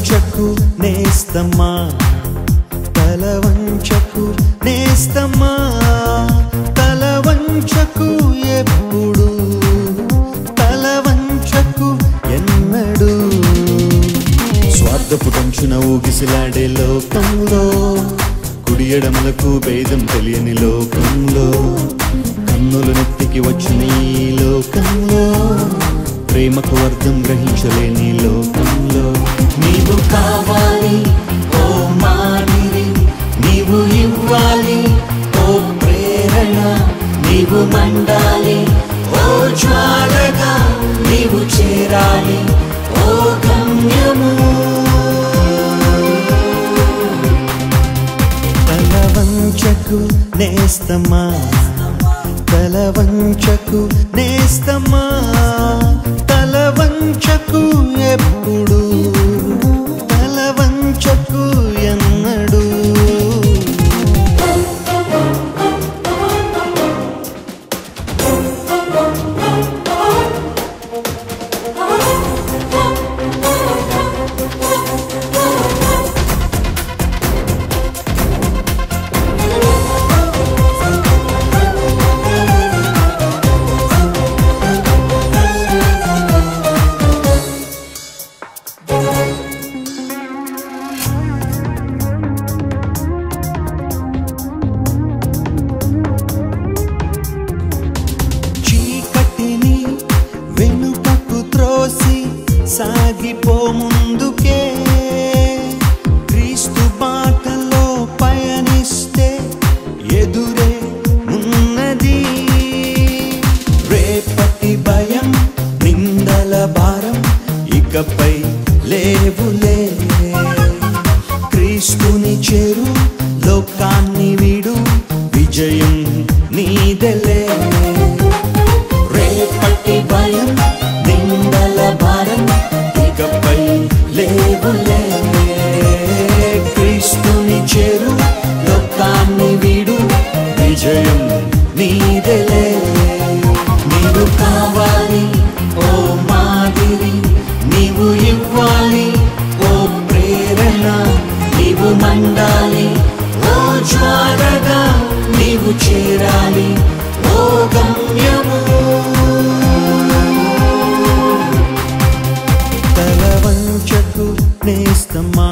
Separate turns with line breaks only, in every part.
నేస్తమ్మా. తల వంచకు నేస్తమ్మా. తల వంచకు ఎప్పుడు. తల వంచకు ఎన్నడు. స్వార్థపు కంచున ఊగిసిలాడే లోకంలో కుడియడములకు భేదం తెలియని లోకంలో కన్నులు నెత్తికి వచ్చిన ఈ లోకంలో ప్రేమకు అర్థం గ్రహించలేని లోకంలో. నీవు కావాలి ఓ మాదిరి నీవు ఇవ్వాలి ఓ ప్రేరణ నీవు మండాలి ఓ జ్వాలగా నీవు చేరాలి ఓ గమ్యము. తల నేస్తమా తల నేస్తమా తల ఎప్పుడు విజయం నీదలే. నీవు కావాలి ఓ మాదిరి. నీవు ఇవ్వాలి ఓ ప్రేరణ. నీవు మండాలి ఓ జ్వాలగా. నీవు చేరాలి ఓ గమ్యము. తల వంచకు నేస్తమా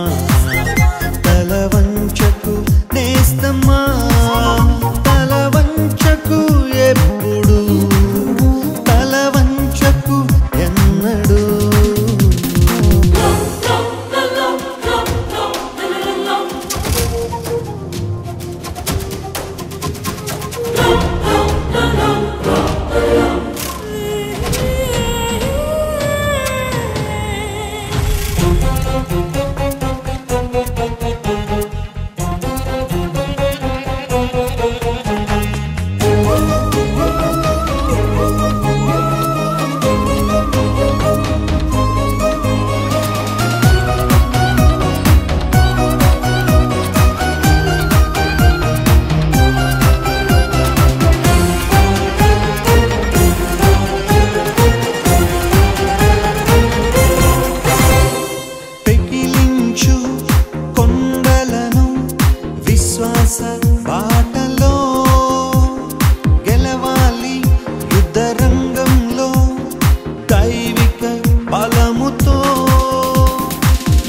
బలముతో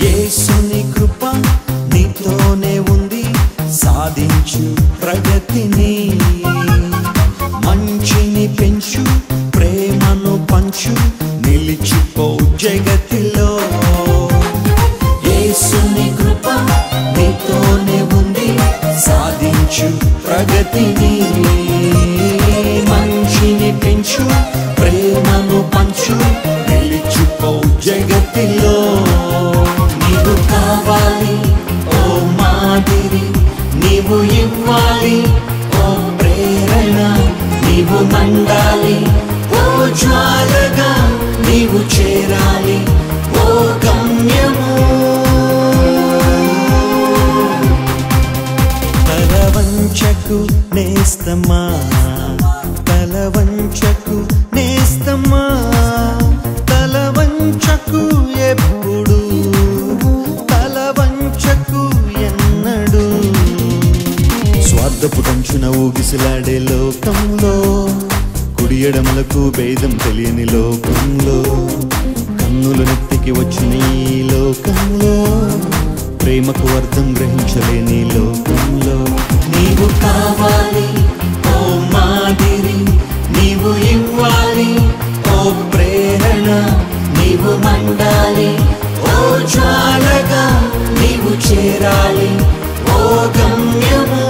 యేసుని కృప నీతోనే ఉంది. సాధించు ప్రగతిని. మంచిని పెంచు ప్రేమను పంచు నిలిచిపో జగతిలో. యేసుని కృప నీతోనే ఉంది. సాధించు ప్రగతిని. మంచిని పెంచు ప్రేమను పంచు నీవు ఇవ్వాలి ఓ ప్రేరణ నీవు మండాలి ఓ జ్వాలగా నీవు చేరాలి ఓ గమ్యము. తల నేస్తమా? కుడి భేదం తెలియని లోకంలో కన్నులు నెత్తికి వచ్చిన ఈ లోకంలో ప్రేమకు అర్థం గ్రహించలేని లోకంలో. నీవు కావాలి ఓ మాదిరి నీవు ఇవ్వాలి ఓ ప్రేరణ నీవు మండాలి ఓ జాలగా నీవు చేరాలి ఓ గమ్యము.